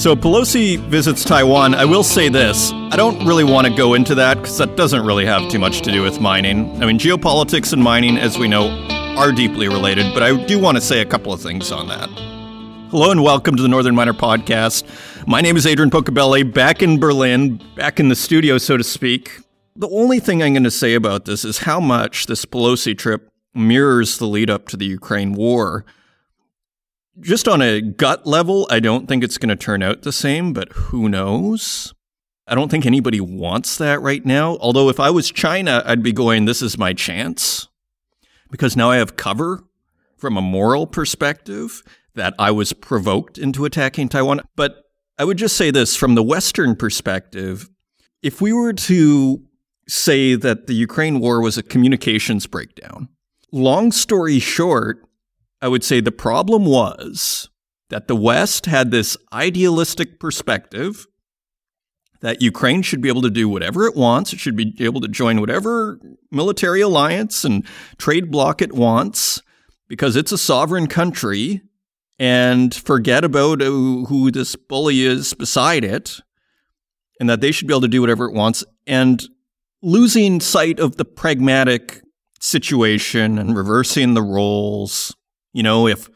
So Pelosi visits Taiwan. I will say this. I don't really want to go into that because that doesn't really have too much to do with mining. I mean, geopolitics and mining, as we know, are deeply related, but I do want to say a couple of things on that. Hello and welcome to the Northern Miner Podcast. My name is Adrian Pocobelli, back in Berlin, back in the studio, so to speak. The only thing I'm going to say about this is how much this Pelosi trip mirrors the lead up to the Ukraine war. Just on a gut level, I don't think it's going to turn out the same, but who knows? I don't think anybody wants that right now. Although, if I was China, I'd be going, this is my chance. Because now I have cover from a moral perspective that I was provoked into attacking Taiwan. But I would just say this from the Western perspective if we were to say that the Ukraine war was a communications breakdown, long story short, I would say the problem was that the West had this idealistic perspective that Ukraine should be able to do whatever it wants. It should be able to join whatever military alliance and trade bloc it wants because it's a sovereign country and forget about who this bully is beside it and that they should be able to do whatever it wants and losing sight of the pragmatic situation and reversing the roles. You know, if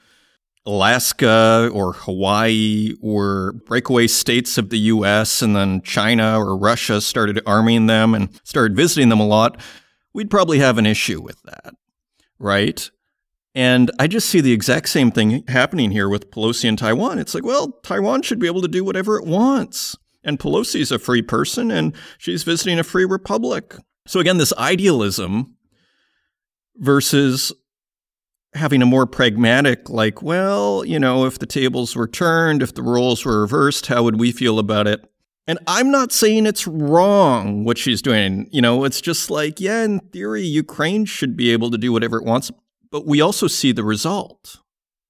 Alaska or Hawaii were breakaway states of the US and then China or Russia started arming them and started visiting them a lot, we'd probably have an issue with that, right? And I just see the exact same thing happening here with Pelosi and Taiwan. It's like, well, Taiwan should be able to do whatever it wants. And Pelosi's a free person and she's visiting a free republic. So again, this idealism versus having a more pragmatic, like, well, you know, if the tables were turned, if the roles were reversed, how would we feel about it? And I'm not saying it's wrong what she's doing. You know, it's just like, yeah, in theory, Ukraine should be able to do whatever it wants. But we also see the result,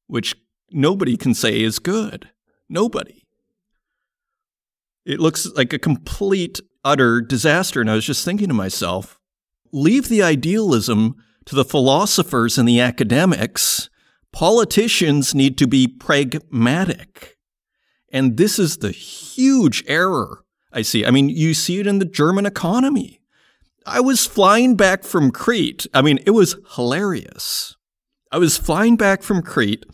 which nobody can say is good. Nobody. It looks like a complete, utter disaster. And I was just thinking to myself, leave the idealism to the philosophers and the academics. Politicians need to be pragmatic. And this is the huge error I see. I mean, you see it in the German economy. I was flying back from Crete. I mean, it was hilarious. I was flying back from Crete,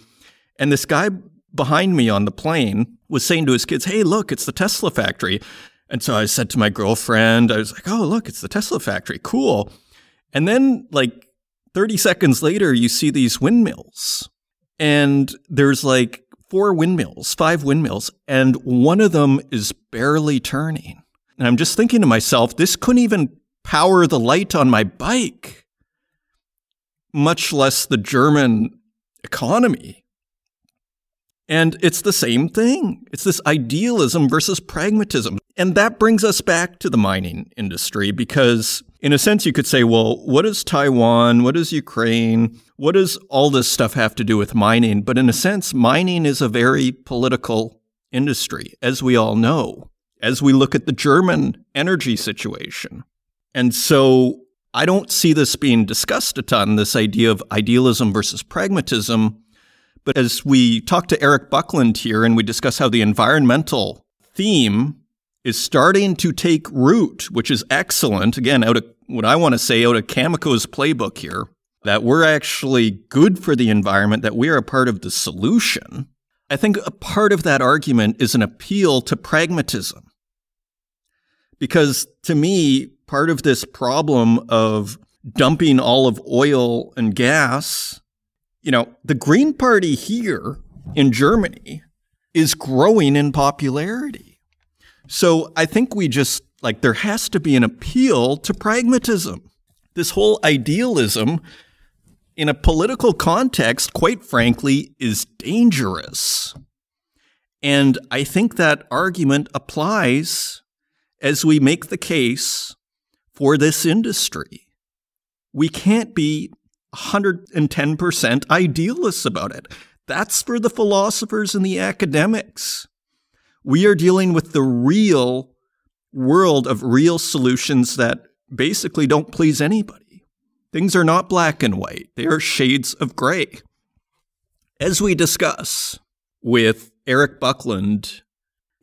and this guy behind me on the plane was saying to his kids, Hey, look, it's the Tesla factory. And so I said to my girlfriend, I was like, Oh, look, it's the Tesla factory. Cool. And then, like 30 seconds later, you see these windmills, and there's like four windmills, five windmills, and one of them is barely turning. And I'm just thinking to myself, this couldn't even power the light on my bike, much less the German economy. And it's the same thing. It's this idealism versus pragmatism. And that brings us back to the mining industry because, in a sense, you could say, well, what does Taiwan, what does Ukraine, what does all this stuff have to do with mining? But in a sense, mining is a very political industry, as we all know, as we look at the German energy situation. And so I don't see this being discussed a ton, this idea of idealism versus pragmatism. But as we talk to Erik Buckland here and we discuss how the environmental theme is starting to take root, which is excellent, again, out of what I want to say out of Cameco's playbook here, that we're actually good for the environment, that we are a part of the solution. I think a part of that argument is an appeal to pragmatism. Because to me, part of this problem of dumping all of oil and gas, you know, the Green Party here in Germany is growing in popularity. So I think we just like there has to be an appeal to pragmatism. This whole idealism in a political context, quite frankly, is dangerous. And I think that argument applies as we make the case for this industry. We can't be 110% idealists about it. That's for the philosophers and the academics. We are dealing with the real world of real solutions that basically don't please anybody. Things are not black and white, they are shades of gray. As we discuss with Erik Buckland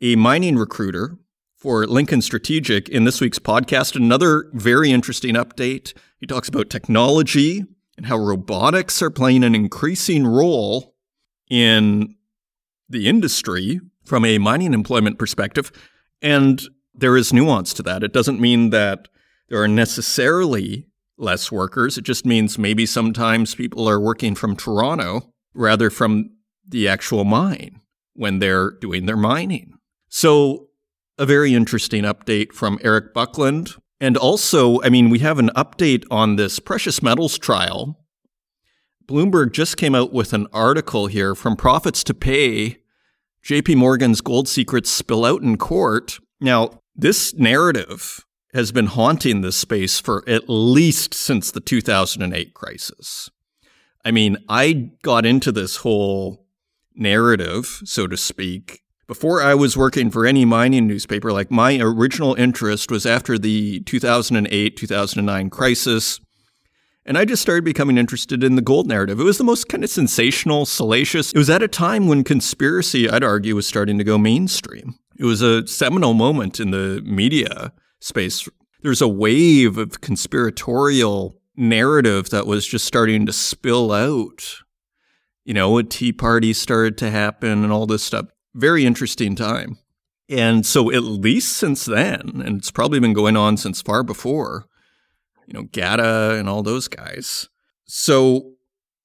a mining recruiter for Lincoln Strategic in this week's podcast. Another very interesting update. He talks about technology and how robotics are playing an increasing role in the industry from a mining employment perspective. And there is nuance to that. It doesn't mean that there are necessarily less workers. It just means maybe sometimes people are working from Toronto rather from the actual mine when they're doing their mining. So, a very interesting update from Erik Buckland. And also, I mean, we have an update on this precious metals trial. Bloomberg just came out with an article here from profits to pay. JP Morgan's gold secrets spill out in court. Now, this narrative has been haunting this space for at least since the 2008 crisis. I mean, I got into this whole narrative, so to speak, before I was working for any mining newspaper. Like my original interest was after the 2008 2009 crisis. And I just started becoming interested in the gold narrative. It was the most kind of sensational, salacious. It was at a time when conspiracy, I'd argue, was starting to go mainstream. It was a seminal moment in the media space. There's a wave of conspiratorial narrative that was just starting to spill out. You know, a Tea Party started to happen and all this stuff. Very interesting time. And so, at least since then, and it's probably been going on since far before, you know, GATA and all those guys. So,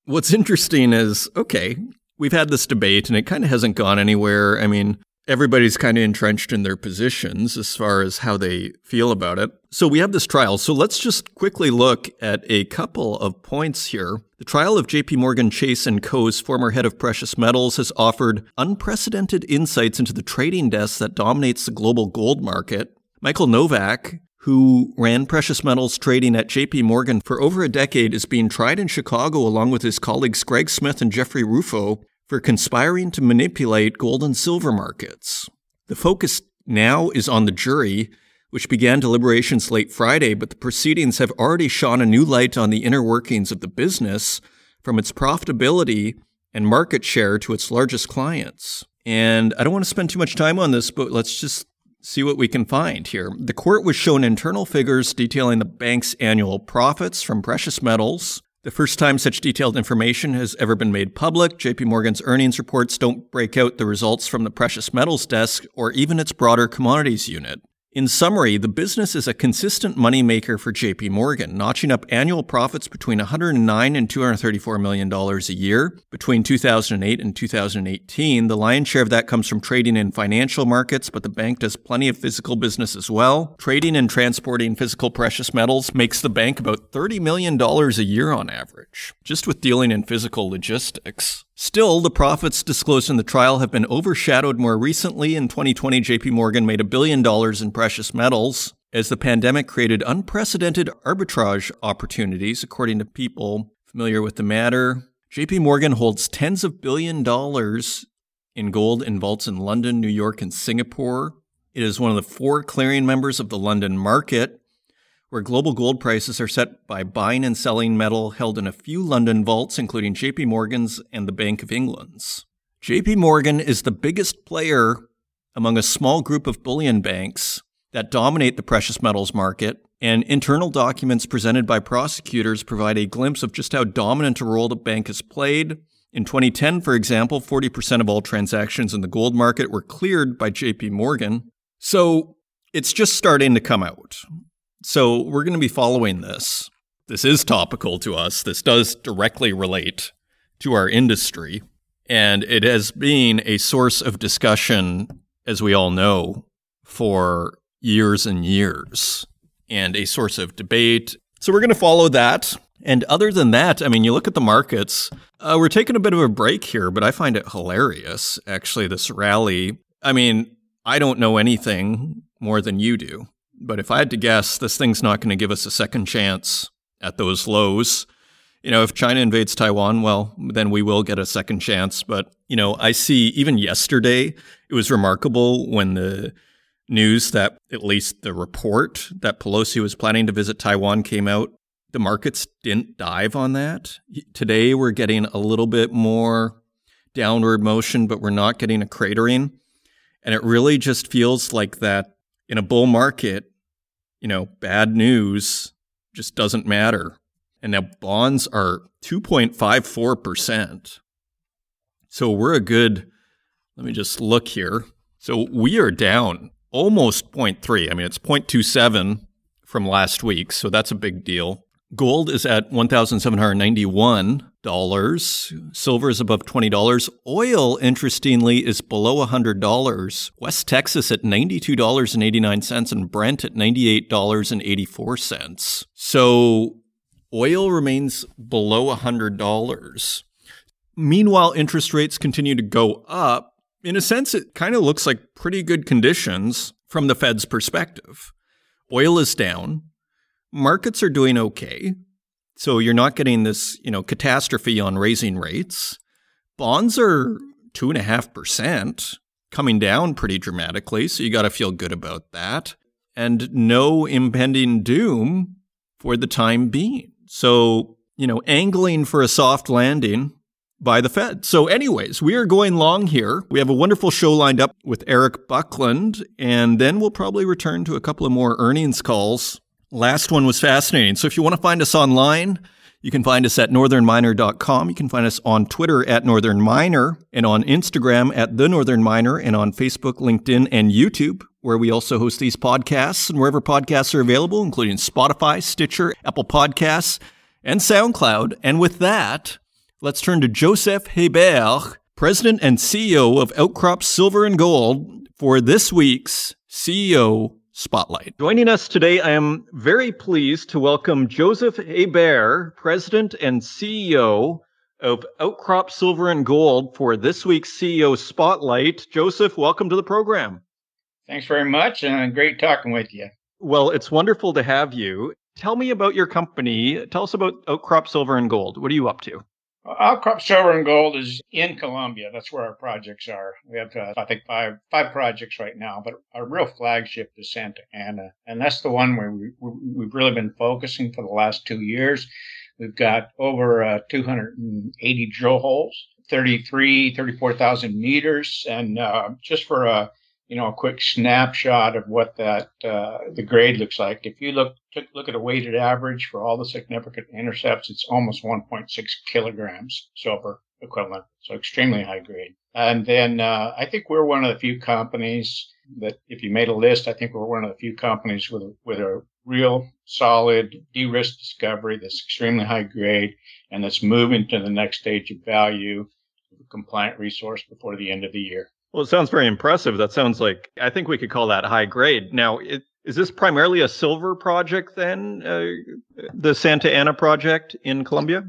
what's interesting is okay, we've had this debate and it kind of hasn't gone anywhere. I mean, everybody's kind of entrenched in their positions as far as how they feel about it. So we have this trial. So let's just quickly look at a couple of points here. The trial of JP Morgan Chase and Co.'s former head of precious metals has offered unprecedented insights into the trading desk that dominates the global gold market. Michael Nowak, who ran precious metals trading at JP Morgan for over a decade, is being tried in Chicago along with his colleagues Greg Smith and Jeffrey Ruffo for conspiring to manipulate gold and silver markets. The focus now is on the jury, which began deliberations late Friday, but the proceedings have already shone a new light on the inner workings of the business from its profitability and market share to its largest clients. And I don't want to spend too much time on this, but let's just see what we can find here. The court was shown internal figures detailing the bank's annual profits from precious metals, the first time such detailed information has ever been made public, JP Morgan's earnings reports don't break out the results from the precious metals desk or even its broader commodities unit. In summary, the business is a consistent moneymaker for JP Morgan, notching up annual profits between 109 and 234 million dollars a year. Between 2008 and 2018, the lion's share of that comes from trading in financial markets, but the bank does plenty of physical business as well. Trading and transporting physical precious metals makes the bank about 30 million dollars a year on average, just with dealing in physical logistics. Still, the profits disclosed in the trial have been overshadowed more recently. In 2020, JP Morgan made a billion dollars in precious metals as the pandemic created unprecedented arbitrage opportunities, according to people familiar with the matter. JP Morgan holds tens of billion dollars in gold in vaults in London, New York, and Singapore. It is one of the four clearing members of the London market where global gold prices are set by buying and selling metal held in a few London vaults, including JP Morgan's and the Bank of England's. JP Morgan is the biggest player among a small group of bullion banks that dominate the precious metals market, and internal documents presented by prosecutors provide a glimpse of just how dominant a role the bank has played. In 2010, for example, 40% of all transactions in the gold market were cleared by JP Morgan. So it's just starting to come out. So we're going to be following this. This is topical to us. This does directly relate to our industry. And it has been a source of discussion, as we all know, for years and years, and a source of debate. So we're going to follow that. And other than that, I mean, you look at the markets, uh, we're taking a bit of a break here, but I find it hilarious, actually, this rally. I mean, I don't know anything more than you do. But if I had to guess, this thing's not going to give us a second chance at those lows. You know, if China invades Taiwan, well, then we will get a second chance. But, you know, I see even yesterday, it was remarkable when the news that at least the report that Pelosi was planning to visit Taiwan came out. The markets didn't dive on that. Today, we're getting a little bit more downward motion, but we're not getting a cratering. And it really just feels like that in a bull market, you know, bad news just doesn't matter. And now bonds are 2.54%. So we're a good, let me just look here. So we are down almost 0.3. I mean, it's 0.27 from last week. So that's a big deal. Gold is at $1,791. Silver is above $20. Oil, interestingly, is below $100. West Texas at $92.89 and Brent at $98.84. So oil remains below $100. Meanwhile, interest rates continue to go up. In a sense, it kind of looks like pretty good conditions from the Fed's perspective. Oil is down, markets are doing okay. So you're not getting this, you know, catastrophe on raising rates. Bonds are two and a half percent, coming down pretty dramatically. So you got to feel good about that. And no impending doom for the time being. So, you know, angling for a soft landing by the Fed. So, anyways, we are going long here. We have a wonderful show lined up with Erik Buckland, and then we'll probably return to a couple of more earnings calls Last one was fascinating. So if you want to find us online, you can find us at northernminer.com. You can find us on Twitter at Northern Miner and on Instagram at The Northern Miner and on Facebook, LinkedIn, and YouTube, where we also host these podcasts and wherever podcasts are available, including Spotify, Stitcher, Apple Podcasts, and SoundCloud. And with that, let's turn to Joseph Hebert, President and CEO of Outcrop Silver and Gold, for this week's CEO Spotlight. Joining us today, I am very pleased to welcome Joseph Hebert, President and CEO of Outcrop Silver and Gold, for this week's CEO Spotlight. Joseph, welcome to the program. Thanks very much, and great talking with you. Well, it's wonderful to have you. Tell me about your company. Tell us about Outcrop Silver and Gold. What are you up to? Outcrop Silver and Gold is in Colombia. That's where our projects are. We have, uh, I think, five five projects right now, but our real flagship is Santa Ana, and that's the one where we, we've really been focusing for the last two years. We've got over uh, 280 drill holes, 33, 34,000 meters, and uh, just for a you know, a quick snapshot of what that uh, the grade looks like. If you look took, look at a weighted average for all the significant intercepts, it's almost 1.6 kilograms silver equivalent, so extremely high grade. And then uh, I think we're one of the few companies that, if you made a list, I think we're one of the few companies with a, with a real solid de-risk discovery that's extremely high grade and that's moving to the next stage of value, compliant resource before the end of the year. Well, it sounds very impressive. That sounds like I think we could call that high grade. Now, it, is this primarily a silver project then, uh, the Santa Ana project in Colombia?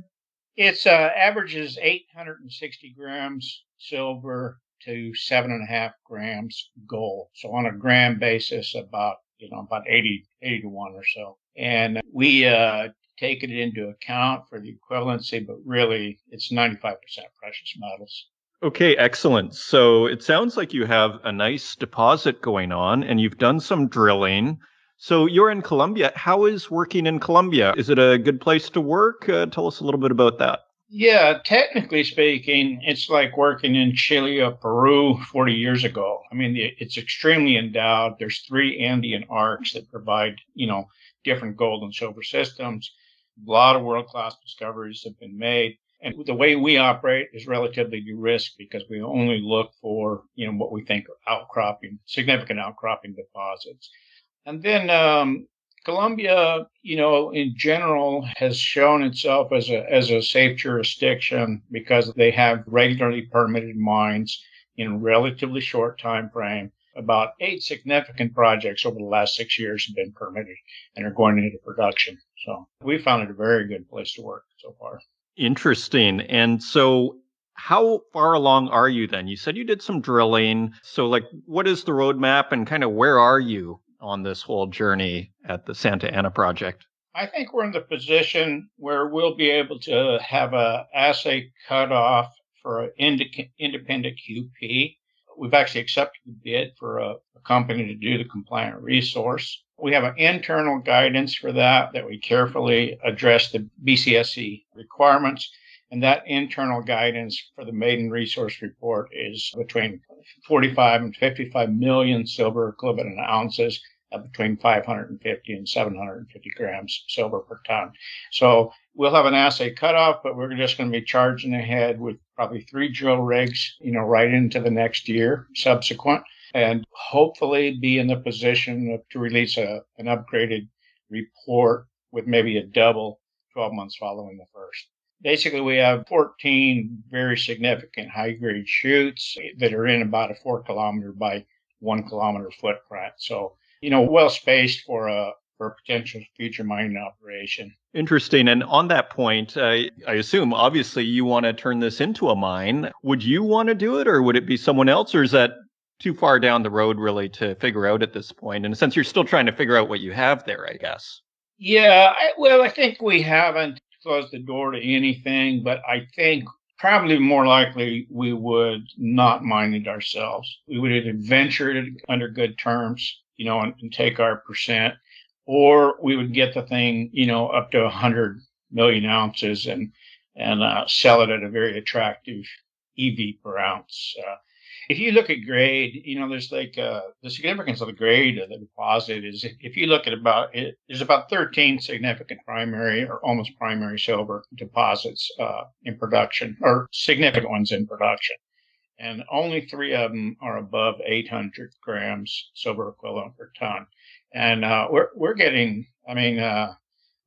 It's uh, averages 860 grams silver to seven and a half grams gold. So on a gram basis, about you know about 80 80 to one or so. And we uh, take it into account for the equivalency, but really it's 95% precious metals. Okay, excellent. So it sounds like you have a nice deposit going on and you've done some drilling. So you're in Colombia. How is working in Colombia? Is it a good place to work? Uh, tell us a little bit about that. Yeah, technically speaking, it's like working in Chile or Peru 40 years ago. I mean, it's extremely endowed. There's three Andean arcs that provide, you know, different gold and silver systems. A lot of world class discoveries have been made. And the way we operate is relatively de-risked because we only look for, you know, what we think are outcropping, significant outcropping deposits. And then um, Colombia, you know, in general has shown itself as a as a safe jurisdiction because they have regularly permitted mines in a relatively short time frame. About eight significant projects over the last six years have been permitted and are going into production. So we found it a very good place to work so far. Interesting. And so how far along are you then? You said you did some drilling. So like what is the roadmap and kind of where are you on this whole journey at the Santa Ana project? I think we're in the position where we'll be able to have a assay cutoff for an independent QP. We've actually accepted the bid for a, a company to do the compliant resource. We have an internal guidance for that that we carefully address the BCSC requirements. And that internal guidance for the maiden resource report is between 45 and 55 million silver equivalent ounces at between 550 and 750 grams silver per ton. So we'll have an assay cutoff, but we're just going to be charging ahead with probably three drill rigs, you know, right into the next year subsequent, and hopefully be in the position to release a, an upgraded report with maybe a double 12 months following the first. Basically, we have 14 very significant high grade chutes that are in about a four kilometer by one kilometer footprint. So you know, well spaced for a for a potential future mining operation. Interesting. And on that point, I assume obviously you want to turn this into a mine. Would you want to do it, or would it be someone else, or is that too far down the road really to figure out at this point? And since you're still trying to figure out what you have there, I guess. Yeah, I, well, I think we haven't closed the door to anything, but I think probably more likely we would not mine it ourselves. We would either venture it under good terms you know, and, and take our percent, or we would get the thing, you know, up to 100 million ounces and and uh, sell it at a very attractive EV per ounce. Uh, if you look at grade, you know, there's like uh, the significance of the grade of the deposit is if you look at about it, there's about 13 significant primary or almost primary silver deposits uh, in production or significant ones in production and only three of them are above 800 grams silver equivalent per ton. And uh, we're we're getting, I mean, uh,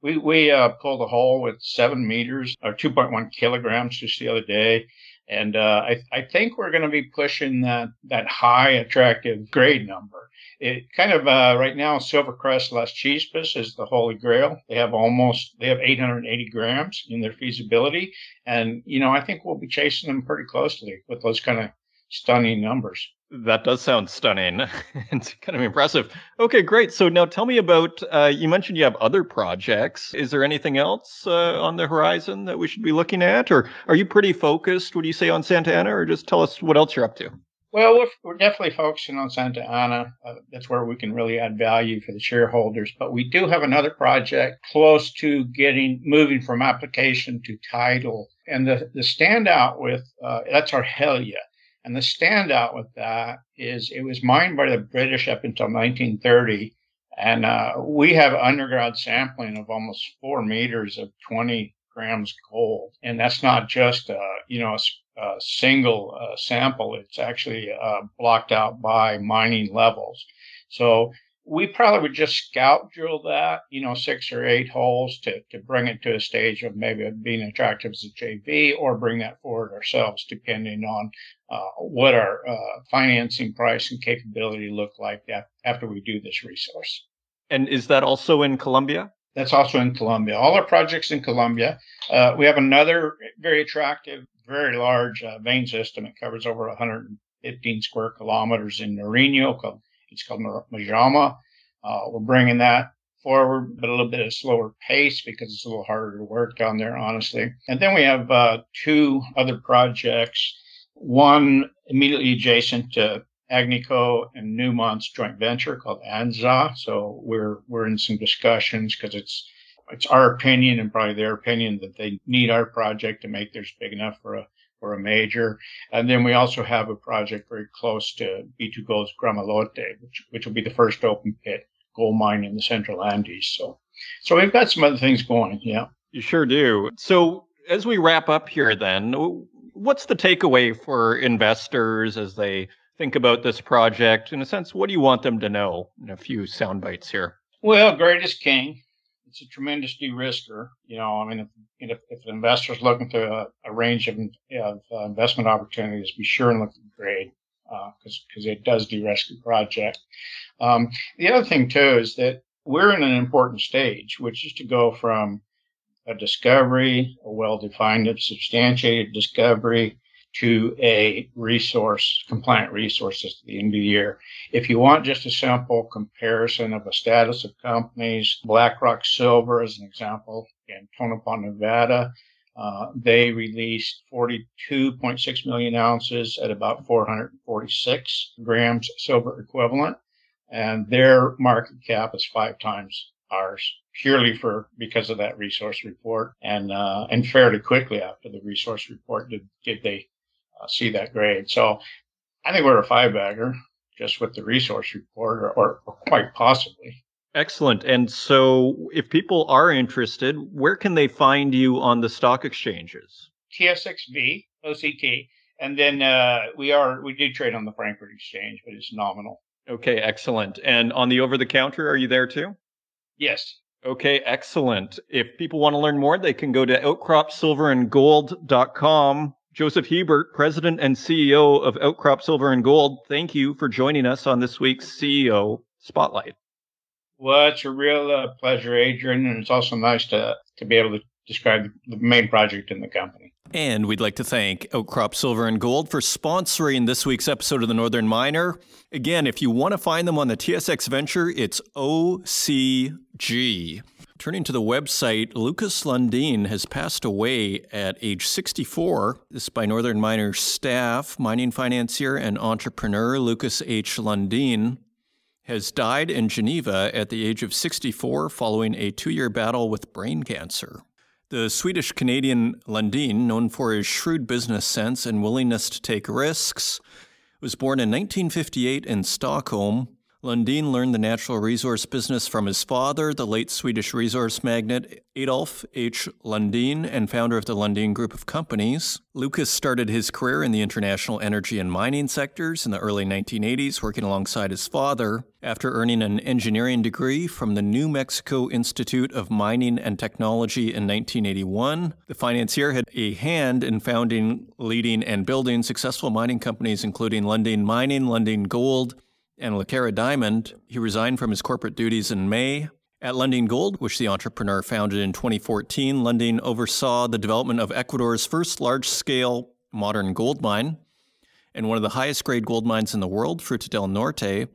we we uh, pulled a hole with seven meters or 2.1 kilograms just the other day, and uh, I I think we're going to be pushing that that high attractive grade number it kind of uh, right now Silvercrest Las Chispas is the holy grail. They have almost they have 880 grams in their feasibility, and you know I think we'll be chasing them pretty closely with those kind of stunning numbers. That does sound stunning. it's kind of impressive. Okay, great. So now tell me about. Uh, you mentioned you have other projects. Is there anything else uh, on the horizon that we should be looking at, or are you pretty focused? Would you say on Santa Ana, or just tell us what else you're up to? Well, we're, we're definitely focusing on Santa Ana. Uh, that's where we can really add value for the shareholders. But we do have another project close to getting moving from application to title. And the, the standout with uh, that's Argelia. And the standout with that is it was mined by the British up until 1930. And uh, we have underground sampling of almost four meters of 20 grams gold. And that's not just, uh, you know, a uh, single uh, sample. It's actually uh, blocked out by mining levels. So we probably would just scout drill that, you know, six or eight holes to, to bring it to a stage of maybe being attractive as a JV or bring that forward ourselves, depending on uh, what our uh, financing price and capability look like after we do this resource. And is that also in Colombia? That's also in Colombia. All our projects in Colombia. Uh, we have another very attractive very large uh, vein system. It covers over 115 square kilometers in Nariño. Called, it's called Mallama. Uh, we're bringing that forward, but a little bit of slower pace because it's a little harder to work down there, honestly. And then we have uh, two other projects. One immediately adjacent to Agnico and Newmont's joint venture called ANZA. So we're we're in some discussions because it's it's our opinion and probably their opinion that they need our project to make theirs big enough for a for a major. And then we also have a project very close to B2Gold's Gramalote, which which will be the first open pit gold mine in the Central Andes. So so we've got some other things going. Yeah, you sure do. So as we wrap up here, then what's the takeaway for investors as they think about this project? In a sense, what do you want them to know in a few sound bites here? Well, greatest king it's a tremendous de-risker. You know, I mean, if, if, if an investor's looking to a, a range of, of uh, investment opportunities, be sure and look at grade because uh, because it does de-risk the project. Um, the other thing too is that we're in an important stage, which is to go from a discovery, a well-defined, substantiated discovery, to a resource, compliant resources at the end of the year. If you want just a simple comparison of the status of companies, BlackRock Silver, as an example, in Tonopah, Nevada, uh, they released 42.6 million ounces at about 446 grams silver equivalent, and their market cap is five times ours purely for because of that resource report and uh, and fairly quickly after the resource report did, did they uh, see that grade. So I think we're a five bagger just with the resource report, or, or, or quite possibly. Excellent. And so, if people are interested, where can they find you on the stock exchanges? TSXV, OCG, and then uh, we are we do trade on the Frankfurt Exchange, but it's nominal. Okay, excellent. And on the over the counter, are you there too? Yes. Okay, excellent. If people want to learn more, they can go to outcropsilverandgold.com. Joseph Hebert, President and CEO of Outcrop Silver and Gold, thank you for joining us on this week's CEO Spotlight. Well, it's a real uh, pleasure, Adrian, and it's also nice to, to be able to describe the main project in the company. And we'd like to thank Outcrop Silver and Gold for sponsoring this week's episode of the Northern Miner. Again, if you want to find them on the TSX Venture, it's OCG. Turning to the website, Lucas Lundin has passed away at age 64. This is by Northern Miners staff, mining financier and entrepreneur Lucas H. Lundin has died in Geneva at the age of 64 following a two year battle with brain cancer. The Swedish Canadian Lundin, known for his shrewd business sense and willingness to take risks, was born in 1958 in Stockholm. Lundin learned the natural resource business from his father, the late Swedish resource magnate Adolf H. Lundin, and founder of the Lundin Group of Companies. Lucas started his career in the international energy and mining sectors in the early 1980s, working alongside his father. After earning an engineering degree from the New Mexico Institute of Mining and Technology in 1981, the financier had a hand in founding, leading, and building successful mining companies, including Lundin Mining, Lundin Gold, and Lucara Diamond, he resigned from his corporate duties in May. At Lundin Gold, which the entrepreneur founded in 2014, Lundin oversaw the development of Ecuador's first large scale modern gold mine and one of the highest grade gold mines in the world, Fruta del Norte.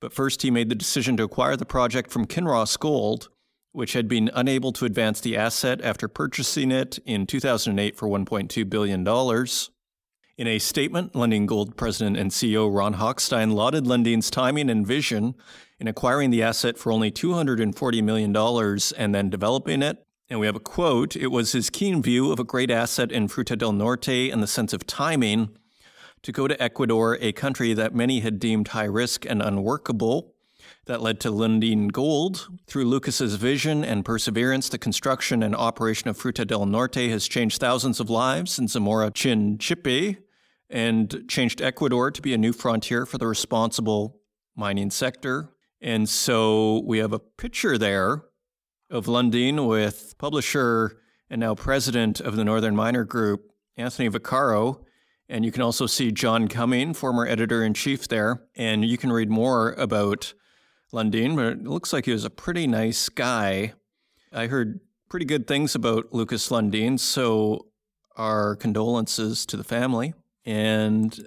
But first, he made the decision to acquire the project from Kinross Gold, which had been unable to advance the asset after purchasing it in 2008 for $1.2 billion. In a statement, Lundin Gold President and CEO Ron Hochstein lauded Lundin's timing and vision in acquiring the asset for only $240 million and then developing it. And we have a quote It was his keen view of a great asset in Fruta del Norte and the sense of timing to go to Ecuador, a country that many had deemed high risk and unworkable. That led to Lundin Gold. Through Lucas's vision and perseverance, the construction and operation of Fruta del Norte has changed thousands of lives in Zamora Chinchipe, and changed Ecuador to be a new frontier for the responsible mining sector. And so we have a picture there of Lundin with publisher and now president of the Northern Miner Group, Anthony Vaccaro. And you can also see John Cumming, former editor in chief there. And you can read more about Lundin, but it looks like he was a pretty nice guy. I heard pretty good things about Lucas Lundin, so our condolences to the family. And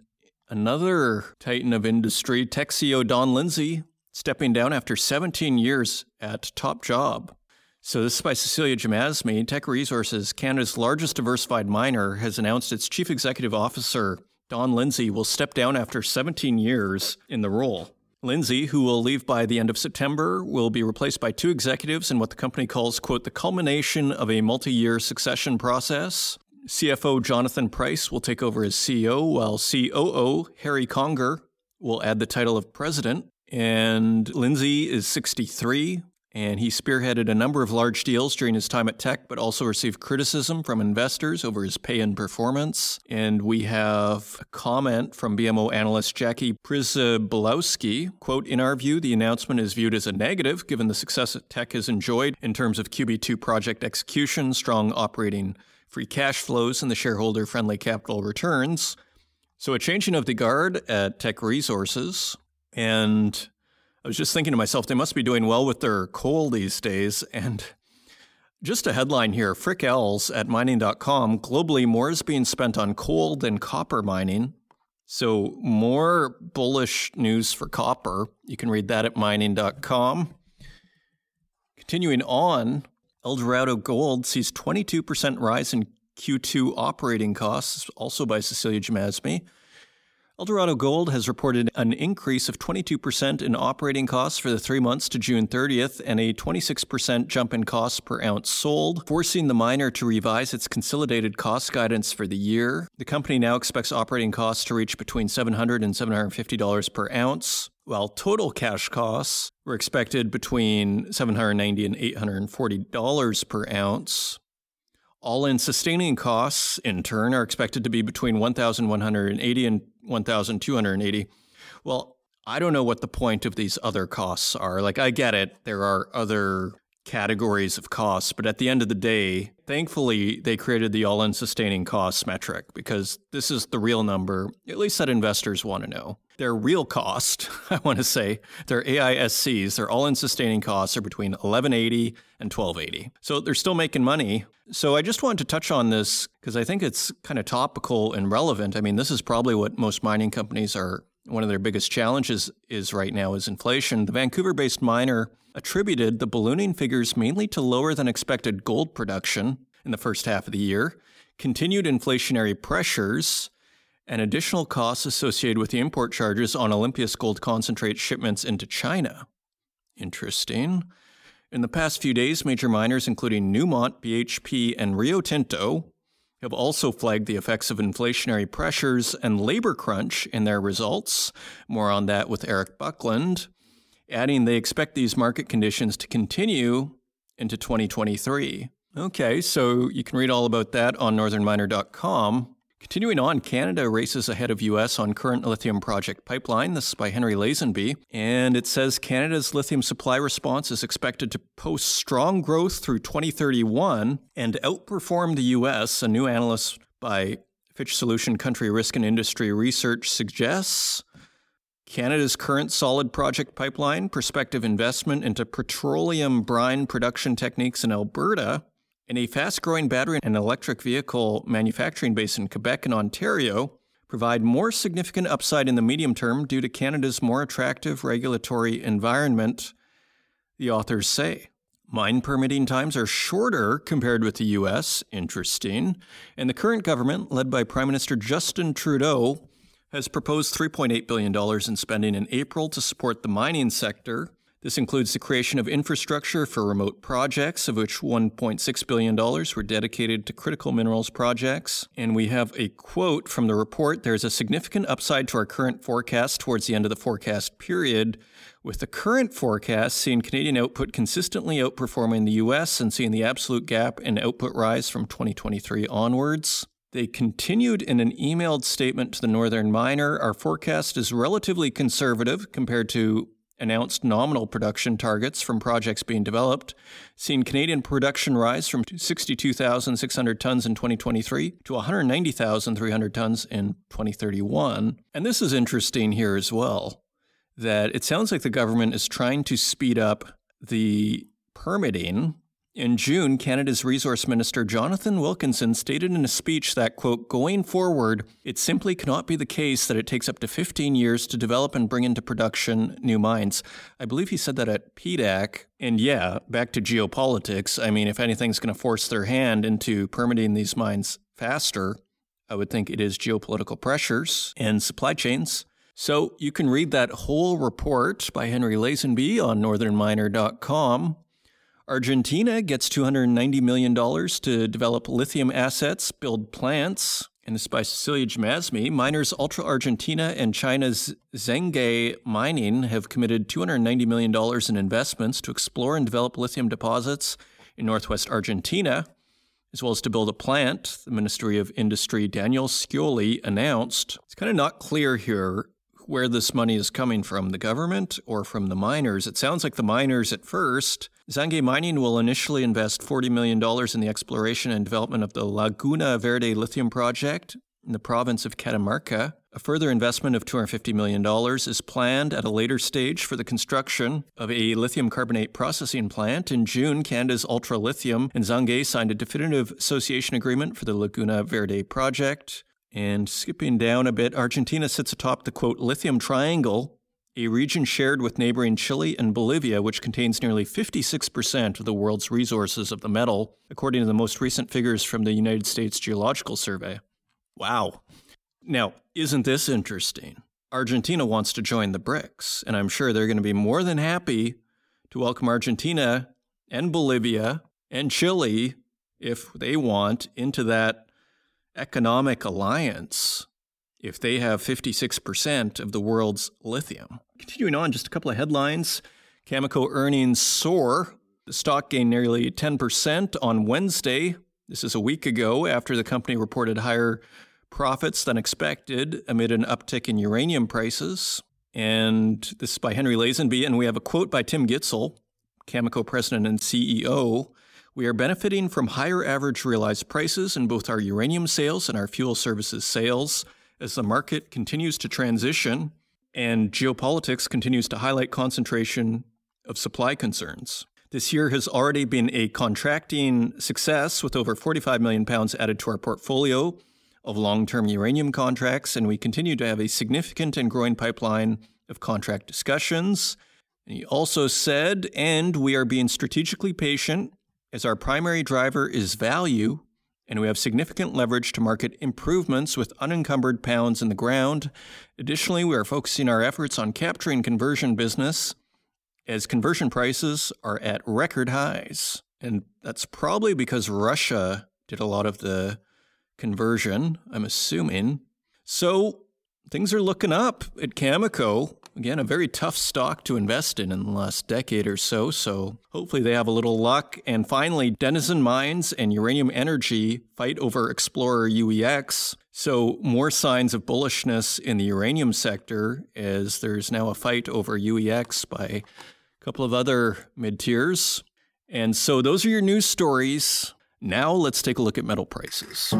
another titan of industry, CEO Don Lindsay, stepping down after 17 years at top job. So this is by Cecilia Jamasmie. Teck Resources, Canada's largest diversified miner, has announced its chief executive officer, Don Lindsay, will step down after 17 years in the role. Lindsay, who will leave by the end of September, will be replaced by two executives in what the company calls, quote, the culmination of a multi year succession process. CFO Jonathan Price will take over as CEO, while COO Harry Conger will add the title of president. And Lindsay is 63, and he spearheaded a number of large deals during his time at Teck, but also received criticism from investors over his pay and performance. And we have a comment from BMO analyst Jackie Przybyłowski. Quote, in our view, the announcement is viewed as a negative given the success that Teck has enjoyed in terms of QB2 project execution, strong operating free cash flows, and the shareholder friendly capital returns. So, a changing of the guard at Teck Resources. And I was just thinking to myself, they must be doing well with their coal these days. And just a headline here Frik at mining.com globally, more is being spent on coal than copper mining. So, more bullish news for copper. You can read that at mining.com. Continuing on, Eldorado Gold sees 22% rise in Q2 operating costs, also by Cecilia Jamasmie. Eldorado Gold has reported an increase of 22% in operating costs for the three months to June 30th and a 26% jump in costs per ounce sold, forcing the miner to revise its consolidated cost guidance for the year. The company now expects operating costs to reach between $700 and $750 per ounce, while total cash costs were expected between 790 and $840 per ounce. All in sustaining costs, in turn, are expected to be between 1,180 and 1,280. Well, I don't know what the point of these other costs are. Like, I get it. There are other categories of costs, but at the end of the day, thankfully, they created the all in sustaining costs metric because this is the real number, at least that investors want to know. Their real cost, I want to say, their AISCs, their all in sustaining costs are between 1180 and 1280. So they're still making money. So I just wanted to touch on this because I think it's kind of topical and relevant. I mean, this is probably what most mining companies are one of their biggest challenges is right now is inflation. The Vancouver-based miner attributed the ballooning figures mainly to lower than expected gold production in the first half of the year, continued inflationary pressures, and additional costs associated with the import charges on Olympias gold concentrate shipments into China. Interesting. In the past few days, major miners including Newmont, BHP, and Rio Tinto have also flagged the effects of inflationary pressures and labor crunch in their results. More on that with Erik Buckland, adding they expect these market conditions to continue into 2023. Okay, so you can read all about that on northernminer.com. Continuing on, Canada races ahead of US on current lithium project pipeline. This is by Henry Lazenby. And it says Canada's lithium supply response is expected to post strong growth through 2031 and outperform the US. A new analyst by Fitch Solution Country Risk and Industry Research suggests Canada's current solid project pipeline, prospective investment into petroleum brine production techniques in Alberta, and a fast growing battery and electric vehicle manufacturing base in Quebec and Ontario, provide more significant upside in the medium term due to Canada's more attractive regulatory environment, the authors say. Mine permitting times are shorter compared with the US, interesting, and the current government, led by Prime Minister Justin Trudeau, has proposed $3.8 billion in spending in April to support the mining sector, this includes the creation of infrastructure for remote projects, of which $1.6 billion were dedicated to critical minerals projects. And we have a quote from the report There's a significant upside to our current forecast towards the end of the forecast period, with the current forecast seeing Canadian output consistently outperforming the US and seeing the absolute gap in output rise from 2023 onwards. They continued in an emailed statement to the Northern Miner Our forecast is relatively conservative compared to announced nominal production targets from projects being developed, seeing Canadian production rise from 62,600 tons in 2023 to 190,300 tons in 2031. And this is interesting here as well, that it sounds like the government is trying to speed up the permitting in June, Canada's Resource Minister Jonathan Wilkinson stated in a speech that, quote, going forward, it simply cannot be the case that it takes up to 15 years to develop and bring into production new mines. I believe he said that at PDAC. And yeah, back to geopolitics. I mean, if anything's going to force their hand into permitting these mines faster, I would think it is geopolitical pressures and supply chains. So you can read that whole report by Henry Lazenby on northernminer.com. Argentina gets $290 million to develop lithium assets, build plants. And this by Cecilia Jamasmie. Miners Ultra Argentina and China's Zangge Mining have committed $290 million in investments to explore and develop lithium deposits in northwest Argentina, as well as to build a plant, the Ministry of Industry Daniel Scioli announced. It's kind of not clear here where this money is coming from, the government or from the miners. It sounds like the miners at first. Zangge Mining will initially invest $40 million in the exploration and development of the Laguna Verde lithium project in the province of Catamarca. A further investment of $250 million is planned at a later stage for the construction of a lithium carbonate processing plant. In June, Canada's Ultra Lithium and Zangge signed a definitive association agreement for the Laguna Verde project. And skipping down a bit, Argentina sits atop the quote, lithium triangle, a region shared with neighboring Chile and Bolivia, which contains nearly 56% of the world's resources of the metal, according to the most recent figures from the United States Geological Survey. Wow. Now, isn't this interesting? Argentina wants to join the BRICS, and I'm sure they're going to be more than happy to welcome Argentina and Bolivia and Chile if they want into that economic alliance if they have 56% of the world's lithium. Continuing on, just a couple of headlines. Cameco earnings soar. The stock gained nearly 10% on Wednesday. This is a week ago after the company reported higher profits than expected amid an uptick in uranium prices. And this is by Henry Lazenby. And we have a quote by Tim Gitzel, Cameco president and CEO. We are benefiting from higher average realized prices in both our uranium sales and our fuel services sales as the market continues to transition and geopolitics continues to highlight concentration of supply concerns. This year has already been a contracting success with over 45 million pounds added to our portfolio of long term uranium contracts, and we continue to have a significant and growing pipeline of contract discussions. He also said, and we are being strategically patient as our primary driver is value and we have significant leverage to market improvements with unencumbered pounds in the ground. Additionally, we are focusing our efforts on capturing conversion business as conversion prices are at record highs. And that's probably because Russia did a lot of the conversion, I'm assuming. So things are looking up at Cameco. Again, a very tough stock to invest in in the last decade or so. So hopefully they have a little luck. And finally, Denison Mines and Uranium Energy fight over Explorer UEX. So more signs of bullishness in the uranium sector as there's now a fight over UEX by a couple of other mid tiers. And so those are your news stories. Now let's take a look at metal prices.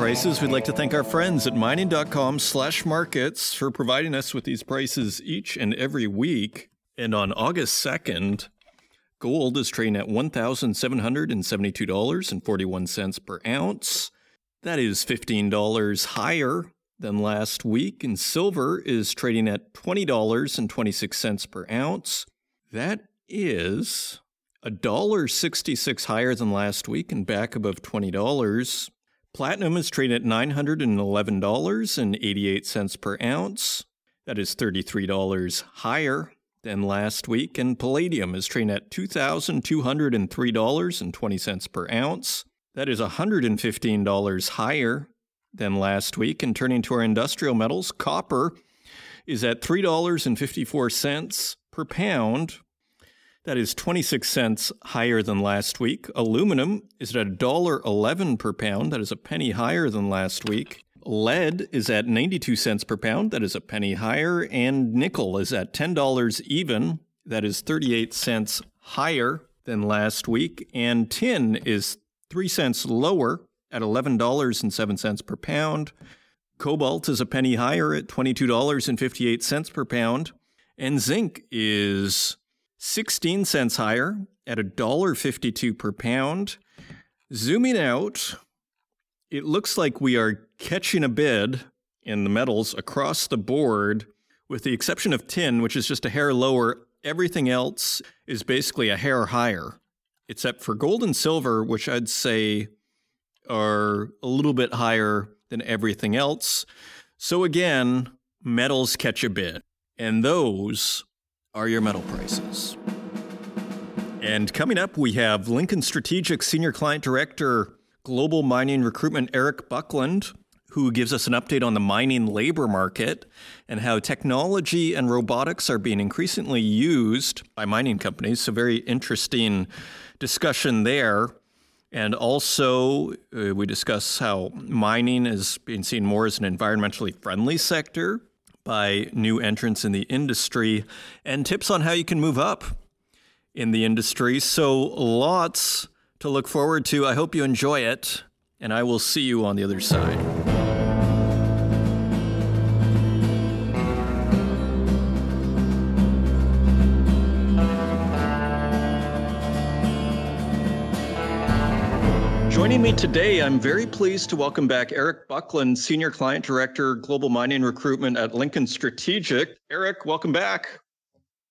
Prices, we'd like to thank our friends at mining.com slash markets for providing us with these prices each and every week. And on August 2nd, gold is trading at $1,772.41 per ounce. That is $15 higher than last week. And silver is trading at $20.26 per ounce. That is $1.66 higher than last week and back above $20. Platinum is trading at $911.88 per ounce. That is $33 higher than last week. And palladium is trading at $2,203.20 per ounce. That is $115 higher than last week. And turning to our industrial metals, copper is at $3.54 per pound. That is 26 cents higher than last week. Aluminum is at $1.11 per pound. That is a penny higher than last week. Lead is at 92 cents per pound. That is a penny higher. And nickel is at $10 even. That is 38 cents higher than last week. And tin is 3 cents lower at $11.07 per pound. Cobalt is a penny higher at $22.58 per pound. And zinc is 16 cents higher at $1.52 per pound. Zooming out, it looks like we are catching a bid in the metals across the board, with the exception of tin, which is just a hair lower. Everything else is basically a hair higher, except for gold and silver, which I'd say are a little bit higher than everything else. So again, metals catch a bid. And those are your metal prices. And coming up, we have Lincoln Strategic Senior Client Director, Global Mining Recruitment, Erik Buckland, who gives us an update on the mining labor market and how technology and robotics are being increasingly used by mining companies. So, very interesting discussion there. And also, uh, we discuss how mining is being seen more as an environmentally friendly sector by new entrants in the industry and tips on how you can move up in the industry. So, lots to look forward to. I hope you enjoy it, and I will see you on the other side. Joining me today, I'm very pleased to welcome back Erik Buckland, Senior Client Director, Global Mining Recruitment at Lincoln Strategic. Erik, welcome back.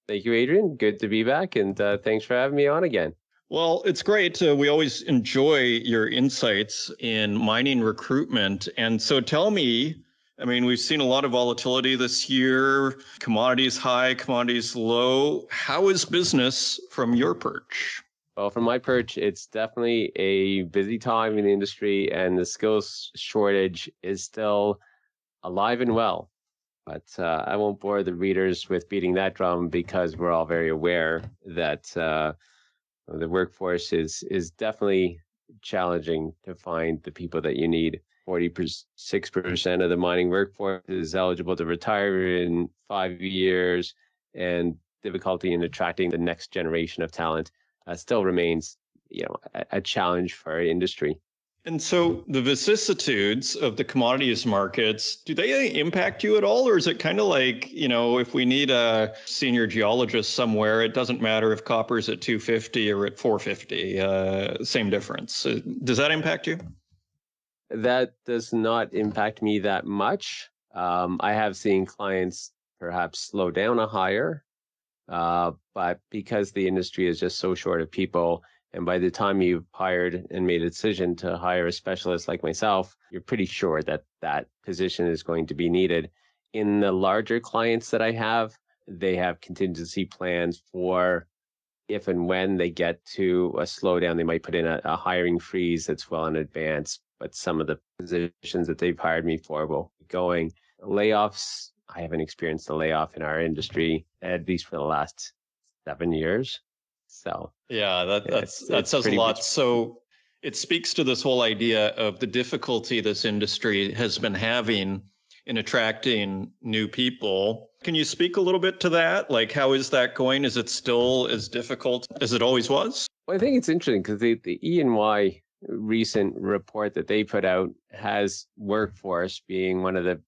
Thank you, Adrian. Good to be back, and uh, thanks for having me on again. Well, it's great. Uh, we always enjoy your insights in mining recruitment. And so tell me, I mean, we've seen a lot of volatility this year, commodities high, commodities low. How is business from your perch? Well, from my perch, it's definitely a busy time in the industry, and the skills shortage is still alive and well. But uh, I won't bore the readers with beating that drum because we're all very aware that uh, the workforce is is definitely challenging to find the people that you need. 46% of the mining workforce is eligible to retire in five years, and difficulty in attracting the next generation of talent uh, still remains, you know, a, a challenge for our industry. And so the vicissitudes of the commodities markets, do they impact you at all? Or is it kind of like, you know, if we need a senior geologist somewhere, it doesn't matter if copper's at 250 or at 450, uh, same difference. Uh, does that impact you? That does not impact me that much. Um, I have seen clients perhaps slow down a hire, uh, but because the industry is just so short of people, and by the time you've hired and made a decision to hire a specialist like myself, you're pretty sure that that position is going to be needed. In the larger clients that I have, they have contingency plans for if and when they get to a slowdown, they might put in a, a hiring freeze that's well in advance. But some of the positions that they've hired me for will be going. Layoffs, I haven't experienced a layoff in our industry, at least for the last seven years. So yeah, that that's that says a lot. Much- so it speaks to this whole idea of the difficulty this industry has been having in attracting new people. Can you speak a little bit to that? Like, how is that going? Is it still as difficult as it always was? Well, I think it's interesting because the, the E&Y recent report that they put out has workforce being one of the,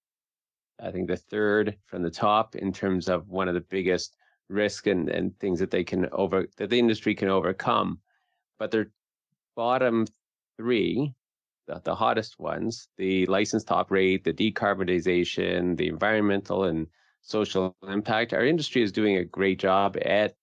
I think, the third from the top in terms of one of the biggest risk and, and things that they can over that the industry can overcome. But their bottom three, the, the hottest ones, the license top rate, the decarbonization, the environmental and social impact, our industry is doing a great job at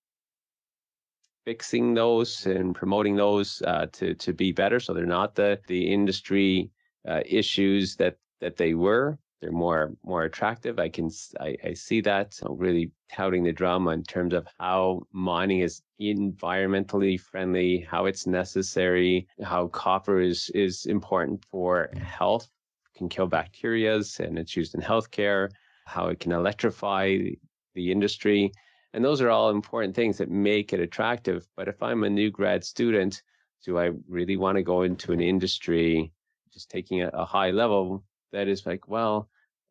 fixing those and promoting those uh, to to be better. So they're not the the industry uh, issues that that they were they're more more attractive. I can I, I see that really touting the drama in terms of how mining is environmentally friendly, how it's necessary, how copper is is important for health, can kill bacterias, and it's used in healthcare. How it can electrify the industry, and those are all important things that make it attractive. But if I'm a new grad student, do I really want to go into an industry just taking a, a high level that is like, well,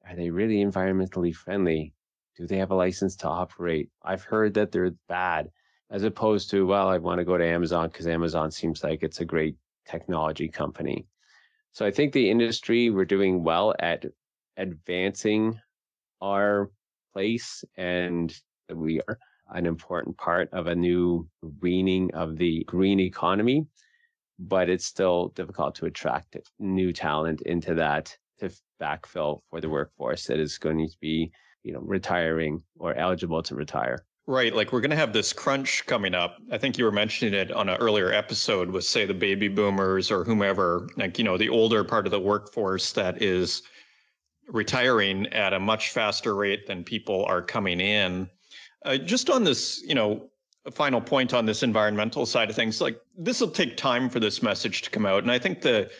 are they really environmentally friendly? Do they have a license to operate? I've heard that they're bad, as opposed to, well, I want to go to Amazon because Amazon seems like it's a great technology company. So I think the industry, we're doing well at advancing our place and we are an important part of a new greening of the green economy, but it's still difficult to attract new talent into that to backfill for the workforce that is going to be, you know, retiring or eligible to retire. Right. Like we're going to have this crunch coming up. I think you were mentioning it on an earlier episode with, say, the baby boomers or whomever, like, you know, the older part of the workforce that is retiring at a much faster rate than people are coming in. Uh, just on this, you know, final point on this environmental side of things, like this will take time for this message to come out. And I think the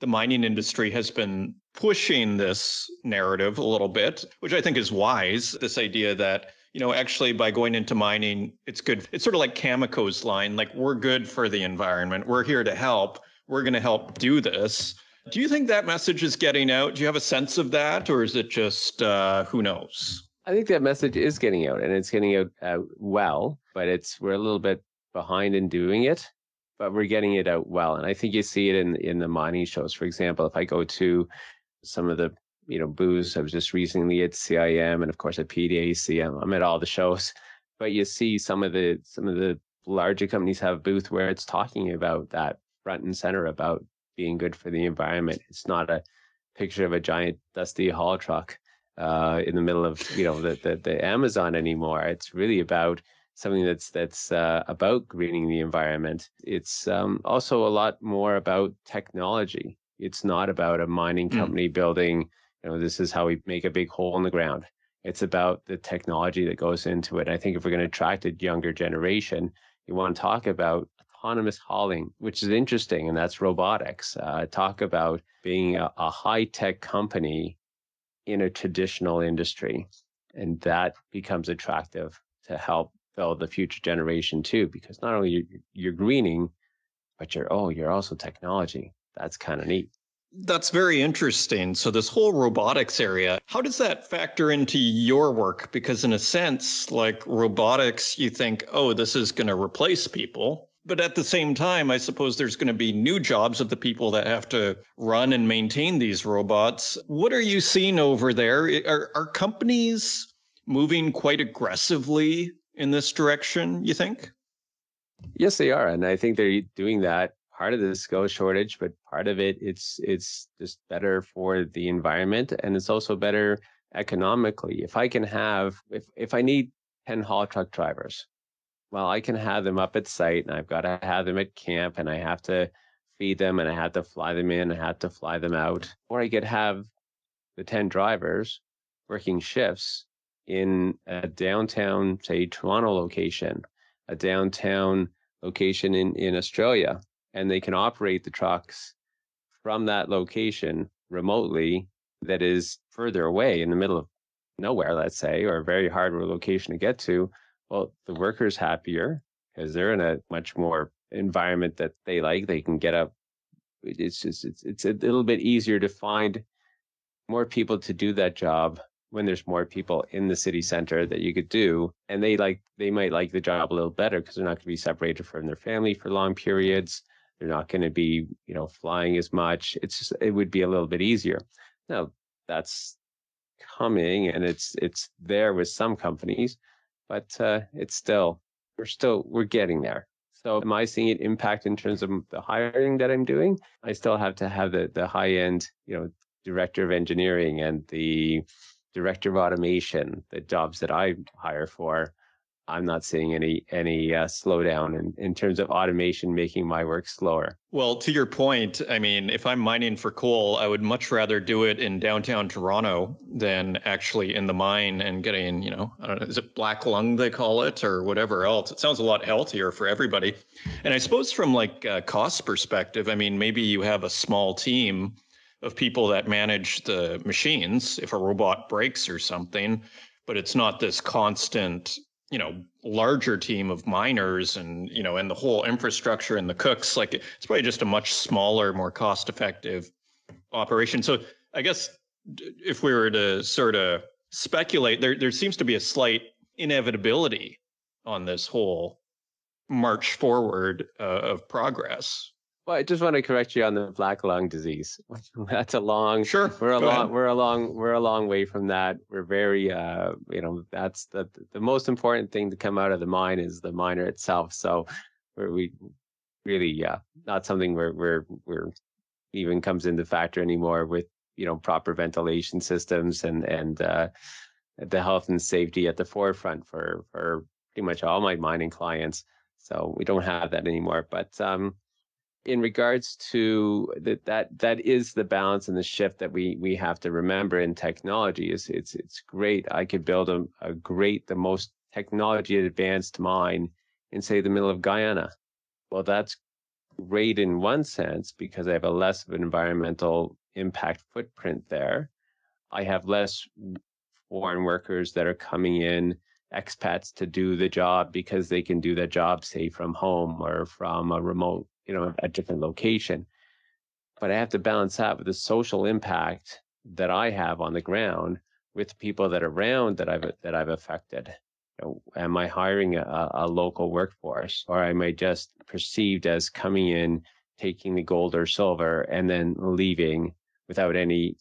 the mining industry has been pushing this narrative a little bit, which I think is wise. This idea that, you know, actually by going into mining, it's good. It's sort of like Cameco's line, like we're good for the environment. We're here to help. We're going to help do this. Do you think that message is getting out? Do you have a sense of that, or is it just uh, who knows? I think that message is getting out, and it's getting out uh, well. But it's we're a little bit behind in doing it but we're getting it out well. And I think you see it in in the mining shows. For example, if I go to some of the you know booths, I was just recently at CIM and of course at PDAC. I'm, at all the shows, but you see some of the some of the larger companies have booth where it's talking about that front and center about being good for the environment. It's not a picture of a giant dusty haul truck uh, in the middle of you know the, the, the Amazon anymore. It's really about something that's that's uh, about greening the environment. It's um, also a lot more about technology. It's not about a mining hmm. company mm. building. You know, this is how we make a big hole in the ground. It's about the technology that goes into it. I think if we're going to attract a younger generation, you want to talk about autonomous hauling, which is interesting, and that's robotics. Uh, talk about being a, a high tech company in a traditional industry. And that becomes attractive to help build the future generation too, because not only you're, you're greening, but you're, oh, you're also technology. That's kind of neat. That's very interesting. So, this whole robotics area, how does that factor into your work? Because, in a sense, like robotics, you think, oh, this is going to replace people. But at the same time, I suppose there's going to be new jobs of the people that have to run and maintain these robots. What are you seeing over there? Are, are companies moving quite aggressively in this direction, you think? Yes, they are. And I think they're doing that. Part of the skill shortage, but part of it, it's it's just better for the environment and it's also better economically. If I can have if if I need 10 haul truck drivers, well, I can have them up at site and I've got to have them at camp and I have to feed them and I have to fly them in, I have to fly them out. Or I could have the 10 drivers working shifts in a downtown, say, Toronto location, a downtown location in, in Australia, and they can operate the trucks from that location remotely that is further away in the middle of nowhere, let's say, or a very hard location to get to well, the worker's happier because they're in a much more environment that they like. They can get up. It's just it's it's a little bit easier to find more people to do that job when there's more people in the city center that you could do and they like they might like the job a little better because they're not going to be separated from their family for long periods they're not going to be you know flying as much it's just it would be a little bit easier now that's coming and it's it's there with some companies but uh, it's still we're still we're getting there. So am I seeing it impact in terms of the hiring that I'm doing? I still have to have the the high end, you know, director of engineering and the director of automation, the jobs that I hire for. I'm not seeing any any uh, slowdown in, in terms of automation making my work slower. Well, to your point, I mean, if I'm mining for coal, I would much rather do it in downtown Toronto than actually in the mine and getting, you know, know, is it black lung they call it or whatever else? It sounds a lot healthier for everybody. And I suppose from like a cost perspective, I mean, maybe you have a small team of people that manage the machines if a robot breaks or something, but it's not this constant you know larger team of miners and you know and the whole infrastructure and the cooks like it's probably just a much smaller more cost effective operation. So i guess if we were to sort of speculate there there seems to be a slight inevitability on this whole march forward uh, of progress well, I just want to correct you on the black lung disease. That's a long. Sure. We're a long. Ahead. We're a long. We're a long way from that. We're very. Uh, you know, that's the the most important thing to come out of the mine is the miner itself. So, we really, yeah, not something where we're we're even comes into factor anymore with you know proper ventilation systems and and uh, the health and safety at the forefront for for pretty much all my mining clients. So we don't have that anymore. But um, in regards to that that that is the balance and the shift that we we have to remember in technology is it's it's great. I could build a, a great the most technology advanced mine in say the middle of guyana. Well that's great in one sense because i have a less of an environmental impact footprint there. I have less foreign workers that are coming in expats to do the job because they can do the job say from home or from a remote you know, a different location. But I have to balance that with the social impact that I have on the ground with people that are around that I've that I've affected. You know, am I hiring a, a local workforce, or am I just perceived as coming in, taking the gold or silver, and then leaving without any,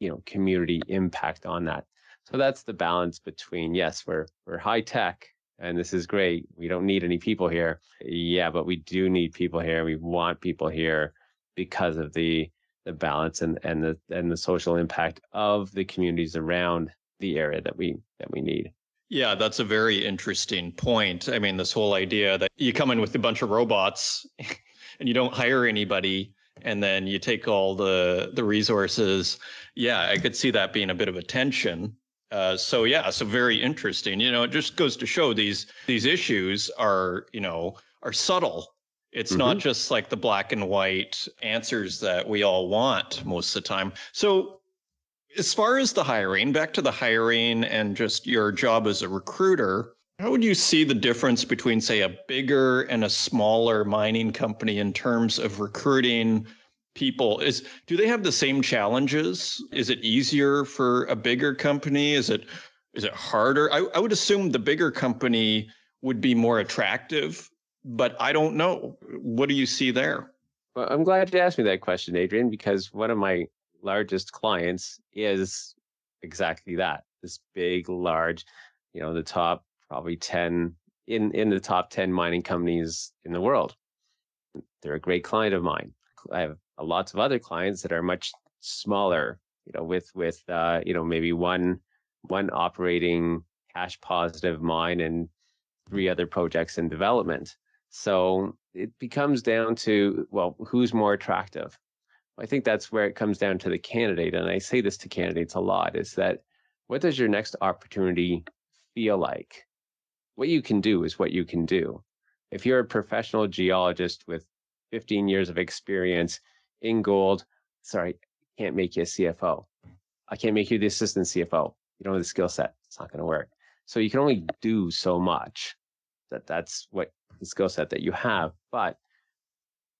you know, community impact on that? So that's the balance between yes, we're we're high tech, and this is great. We don't need any people here. Yeah, but we do need people here. We want people here because of the the balance and and the and the social impact of the communities around the area that we that we need. Yeah, that's a very interesting point. I mean, this whole idea that you come in with a bunch of robots and you don't hire anybody and then you take all the the resources. Yeah, I could see that being a bit of a tension. Uh, so yeah, so very interesting. You know, it just goes to show these these issues are you know are subtle. It's mm-hmm. not just like the black and white answers that we all want most of the time. So as far as the hiring, back to the hiring and just your job as a recruiter, how would you see the difference between, say, a bigger and a smaller mining company in terms of recruiting people? Is do they have the same challenges? Is it easier for a bigger company? Is it is it harder? I, I would assume the bigger company would be more attractive, but I don't know. What do you see there? Well, I'm glad you asked me that question, Adrian, because one of my largest clients is exactly that. This big, large, you know, the top probably 10 in, in the top 10 mining companies in the world. They're a great client of mine. I have lots of other clients that are much smaller, you know, with, with, uh, you know, maybe one, one operating cash positive mine and three other projects in development. So it becomes down to, well, who's more attractive? I think that's where it comes down to the candidate. And I say this to candidates a lot is that what does your next opportunity feel like? What you can do is what you can do. If you're a professional geologist with 15 years of experience in gold, sorry, can't make you a CFO. I can't make you the assistant CFO. You don't have the skill set. It's not going to work. So you can only do so much. That that's what the skill set that you have. But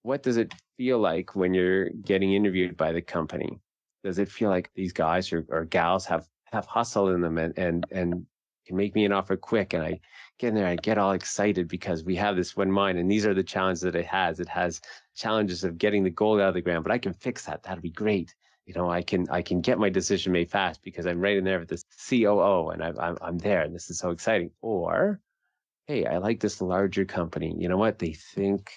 what does it feel like when you're getting interviewed by the company? Does it feel like these guys or, or gals have have hustle in them and and and can make me an offer quick and I get in there, I get all excited because we have this one mind and these are the challenges that it has. It has challenges of getting the gold out of the ground, but I can fix that. That'd be great. You know, I can I can get my decision made fast because I'm right in there with this COO and I'm I'm, I'm there and this is so exciting. Or, hey, I like this larger company. You know what? They think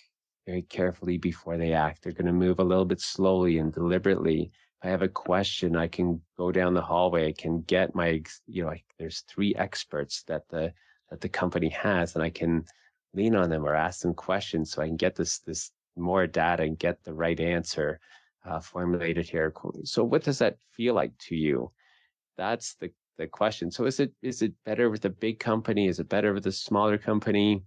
very carefully before they act. They're going to move a little bit slowly and deliberately. If I have a question, I can go down the hallway. I can get my, you know, there's three experts that the that the company has, and I can lean on them or ask them questions so I can get this this more data and get the right answer uh, formulated here. So, what does that feel like to you? That's the the question. So, is it is it better with a big company? Is it better with a smaller company?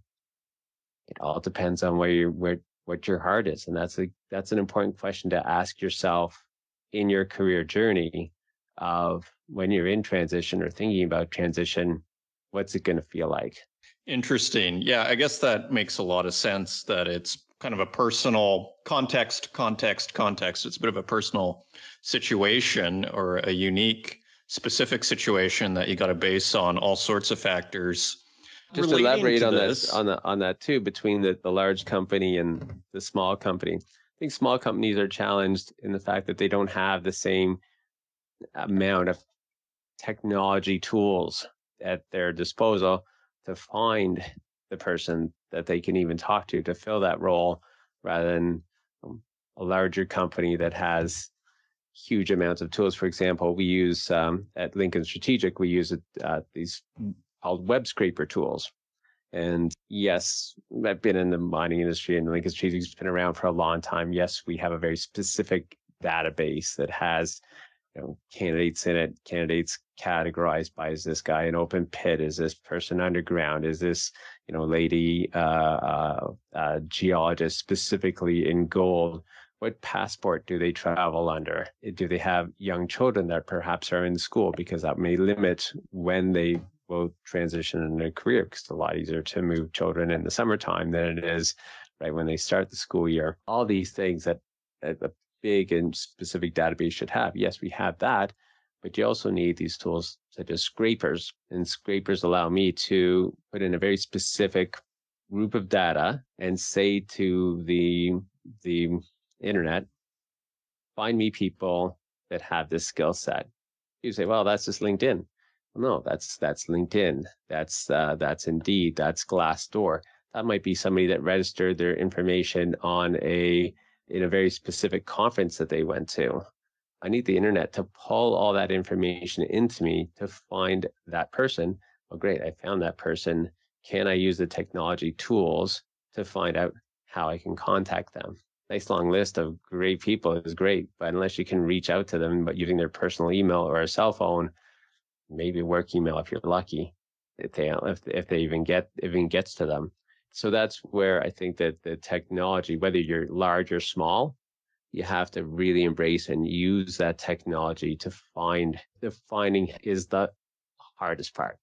it all depends on where you where what your heart is and that's a that's an important question to ask yourself in your career journey of when you're in transition or thinking about transition what's it going to feel like interesting yeah i guess that makes a lot of sense that it's kind of a personal context context context it's a bit of a personal situation or a unique specific situation that you got to base on all sorts of factors just elaborate on this. that on that on that too between the, the large company and the small company. I think small companies are challenged in the fact that they don't have the same amount of technology tools at their disposal to find the person that they can even talk to to fill that role rather than um, a larger company that has huge amounts of tools. For example, we use um, at Lincoln Strategic, we use uh, these called web scraper tools. And yes, I've been in the mining industry and Lincoln Strategic's been around for a long time. Yes, we have a very specific database that has you know, candidates in it, candidates categorized by is this guy an open pit? Is this person underground? Is this, you know, lady uh, uh, uh, geologist specifically in gold? What passport do they travel under? Do they have young children that perhaps are in school? Because that may limit when they will transition in their career because it's a lot easier to move children in the summertime than it is right when they start the school year. All these things that a big and specific database should have. Yes, we have that, but you also need these tools such as scrapers. And scrapers allow me to put in a very specific group of data and say to the the internet, find me people that have this skill set. You say, well, that's just LinkedIn. No, that's that's LinkedIn. That's uh, that's Indeed. That's Glassdoor. That might be somebody that registered their information on a in a very specific conference that they went to. I need the internet to pull all that information into me to find that person. Oh, great, I found that person. Can I use the technology tools to find out how I can contact them? Nice long list of great people is great, but unless you can reach out to them, but using their personal email or a cell phone, maybe work email if you're lucky, if they if, if they even get even gets to them. So that's where I think that the technology, whether you're large or small, you have to really embrace and use that technology to find the finding is the hardest part.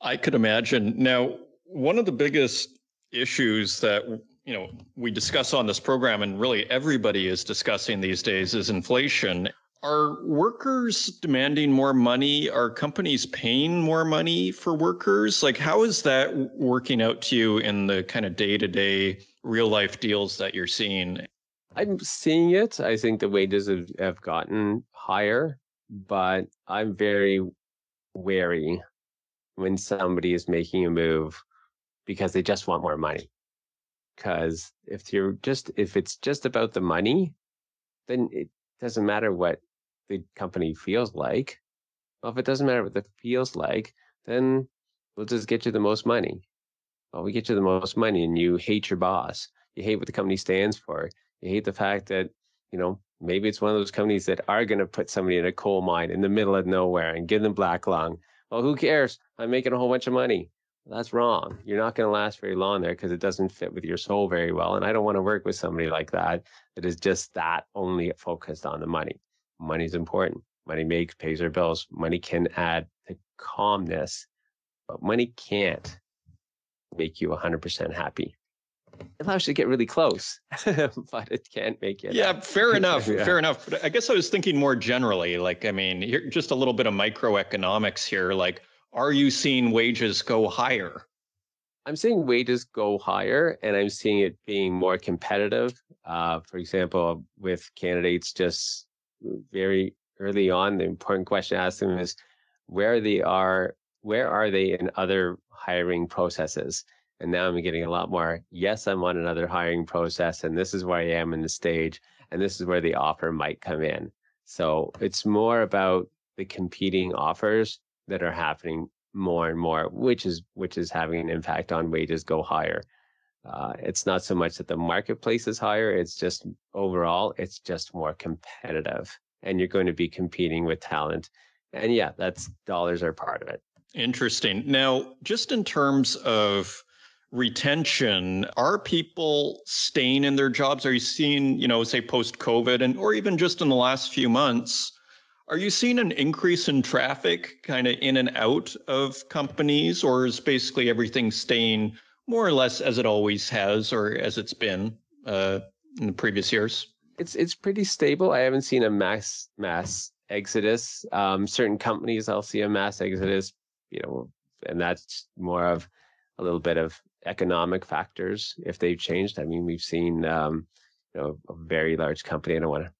I could imagine. Now, one of the biggest issues that you know we discuss on this program and really everybody is discussing these days is inflation. Are workers demanding more money? Are companies paying more money for workers? Like how is that working out to you in the kind of day-to-day real life deals that you're seeing? I'm seeing it. I think the wages have, have gotten higher, but I'm very wary when somebody is making a move because they just want more money. Because if you're just if it's just about the money, then it doesn't matter what the company feels like. Well, if it doesn't matter what it feels like, then we'll just get you the most money. Well, we get you the most money and you hate your boss. You hate what the company stands for. You hate the fact that, you know, maybe it's one of those companies that are going to put somebody in a coal mine in the middle of nowhere and give them black lung. Well, who cares? I'm making a whole bunch of money. that's wrong. You're not going to last very long there because it doesn't fit with your soul very well. And I don't want to work with somebody like that that is just that only focused on the money. Money's important. Money makes, pays our bills. Money can add to calmness, but money can't make you 100% happy allows you to get really close, but it can't make it. Yeah, fair enough. yeah. Fair enough. But I guess I was thinking more generally. Like, I mean, here, just a little bit of microeconomics here. Like, are you seeing wages go higher? I'm seeing wages go higher, and I'm seeing it being more competitive. Uh, for example, with candidates just very early on, the important question to ask them is where they are. Where are they in other hiring processes? And now I'm getting a lot more, yes, I'm on another hiring process, and this is where I am in the stage, and this is where the offer might come in. So it's more about the competing offers that are happening more and more, which is which is having an impact on wages go higher. Uh, it's not so much that the marketplace is higher; it's just overall, it's just more competitive, and you're going to be competing with talent. And yeah, that's dollars are part of it. Interesting. Now, just in terms of retention. Are people staying in their jobs? Are you seeing you know say post covid and or even just in the last few months are you seeing an increase in traffic kind of in and out of companies or is basically everything staying more or less as it always has or as it's been uh, in the previous years? It's it's pretty stable. I haven't seen a mass mass exodus. Um, certain companies i'll see a mass exodus you know and that's more of a little bit of economic factors if they've changed. I mean, we've seen um, you know a very large company. I don't want to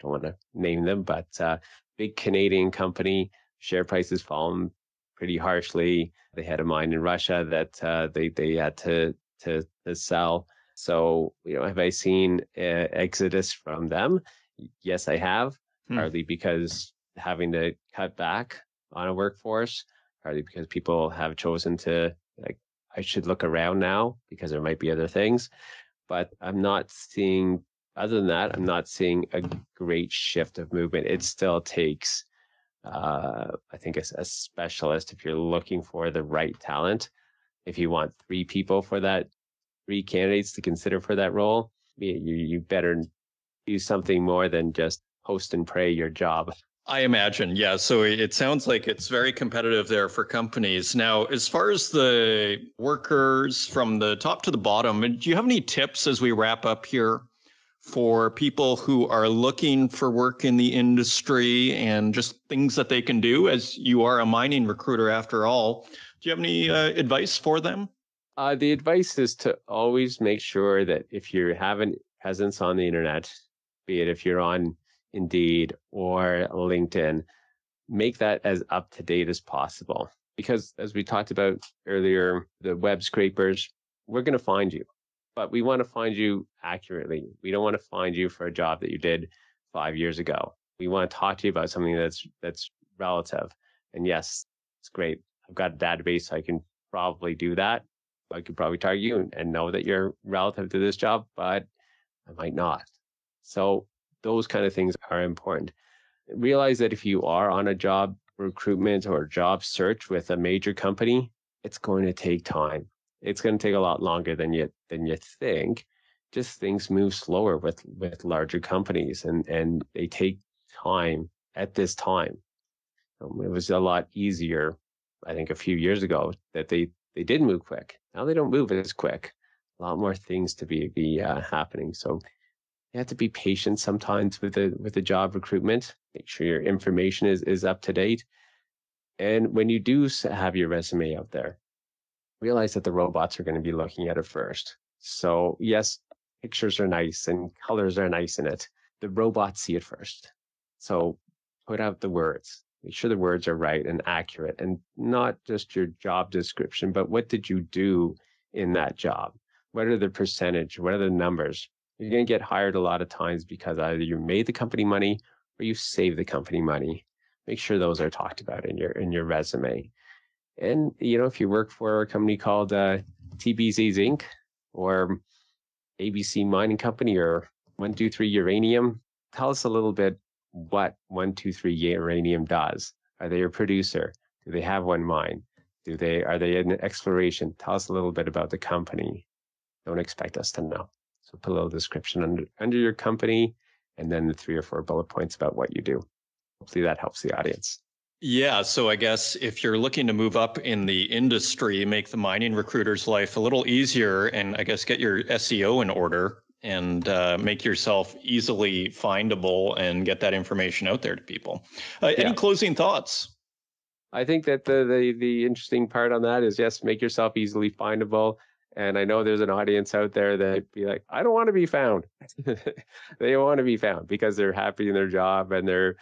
don't want to name them, but uh, big Canadian company share prices fallen pretty harshly. They had a mine in Russia that uh, they they had to, to to sell. So you know, have I seen uh, exodus from them? Yes, I have. Hmm. Partly because having to cut back on a workforce, partly because people have chosen to like I should look around now because there might be other things. But I'm not seeing, other than that, I'm not seeing a great shift of movement. It still takes, uh, I think, a, a specialist if you're looking for the right talent. If you want three people for that, three candidates to consider for that role, you, you better do something more than just post and pray your job. I imagine, yeah. So it sounds like it's very competitive there for companies. Now, as far as the workers from the top to the bottom, do you have any tips as we wrap up here for people who are looking for work in the industry and just things that they can do as you are a mining recruiter after all? Do you have any uh, advice for them? Uh, the advice is to always make sure that if you have a presence on the internet, be it if you're on Indeed or LinkedIn, make that as up to date as possible. Because as we talked about earlier, the web scrapers, we're going to find you. but we want to find you accurately. We don't want to find you for a job that you did five years ago. We want to talk to you about something that's that's relative. And yes, it's great. I've got a database, so I can probably do that. I could probably target you and know that you're relative to this job, but I might not. So those kind of things are important. Realize that if you are on a job recruitment or job search with a major company, it's going to take time. It's going to take a lot longer than you than you think. Just things move slower with with larger companies, and and they take time at this time. Um, it was a lot easier, I think, a few years ago that they they did move quick. Now they don't move as quick. A lot more things to be be uh, happening. So you have to be patient sometimes with the with the job recruitment. Make sure your information is is up to date. And when you do have your resume out there, realize that the robots are going to be looking at it first. So yes, pictures are nice and colors are nice in it. The robots see it first. So put out the words. Make sure the words are right and accurate and not just your job description, but what did you do in that job? What are the percentage? What are the numbers? You're going to get hired a lot of times because either you made the company money or you saved the company money. Make sure those are talked about in your in your resume. And you know, if you work for a company called uh, TBZ Inc. or ABC Mining Company or One Two Three Uranium, tell us a little bit what One Two Three Uranium does. Are they a producer? Do they have one mine? Do they are they in exploration? Tell us a little bit about the company. Don't expect us to know. So put a little description under under your company and then the three or four bullet points about what you do. Hopefully that helps the audience. Yeah, so I guess if you're looking to move up in the industry, make the mining recruiter's life a little easier, and I guess get your SEO in order and uh, make yourself easily findable and get that information out there to people. Uh, yeah. Any closing thoughts? I think that the, the the interesting part on that is yes, make yourself easily findable. And I know there's an audience out there that be like, I don't want to be found. they want to be found because they're happy in their job and they're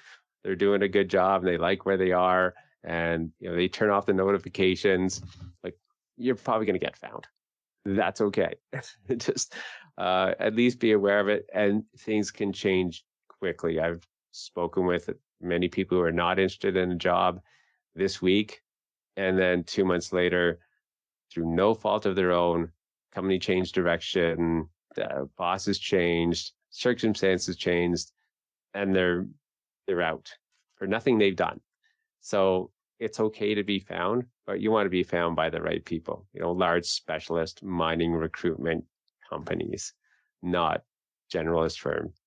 they're doing a good job and they like where they are and you know they turn off the notifications. Like you're probably going to get found. That's okay. Just uh, at least be aware of it, and things can change quickly. I've spoken with many people who are not interested in a job this week, and then two months later through no fault of their own, company changed direction, the bosses changed, circumstances changed, and they're they're out for nothing they've done. So it's okay to be found, but you want to be found by the right people, you know, large specialist mining recruitment companies, not generalist firms.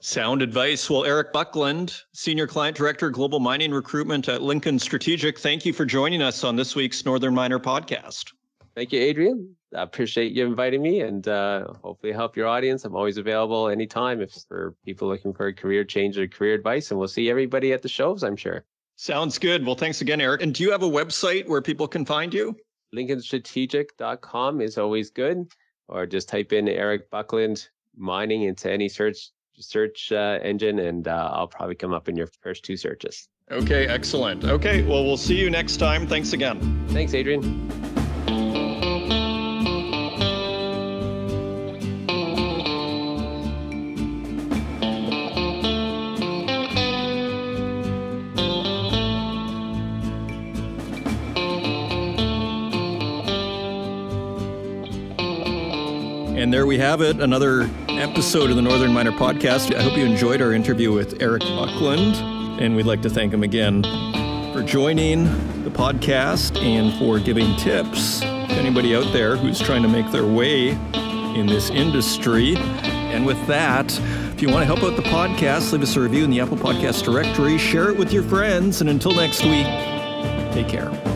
Sound advice. Well, Erik Buckland, Senior Client Director, Global Mining Recruitment at Lincoln Strategic, thank you for joining us on this week's Northern Miner podcast. Thank you, Adrian. I appreciate you inviting me and uh, hopefully help your audience. I'm always available anytime if for people looking for a career change or career advice. And we'll see everybody at the shows, I'm sure. Sounds good. Well, thanks again, Erik. And do you have a website where people can find you? LincolnStrategic.com is always good. Or just type in Erik Buckland mining into any search search uh, engine, and uh, I'll probably come up in your first two searches. Okay, excellent. Okay, well, we'll see you next time. Thanks again. Thanks, Adrian. We have it, another episode of the Northern Miner Podcast. I hope you enjoyed our interview with Erik Buckland, and we'd like to thank him again for joining the podcast and for giving tips to anybody out there who's trying to make their way in this industry. And with that, if you want to help out the podcast, leave us a review in the Apple Podcast directory, share it with your friends, and until next week, take care.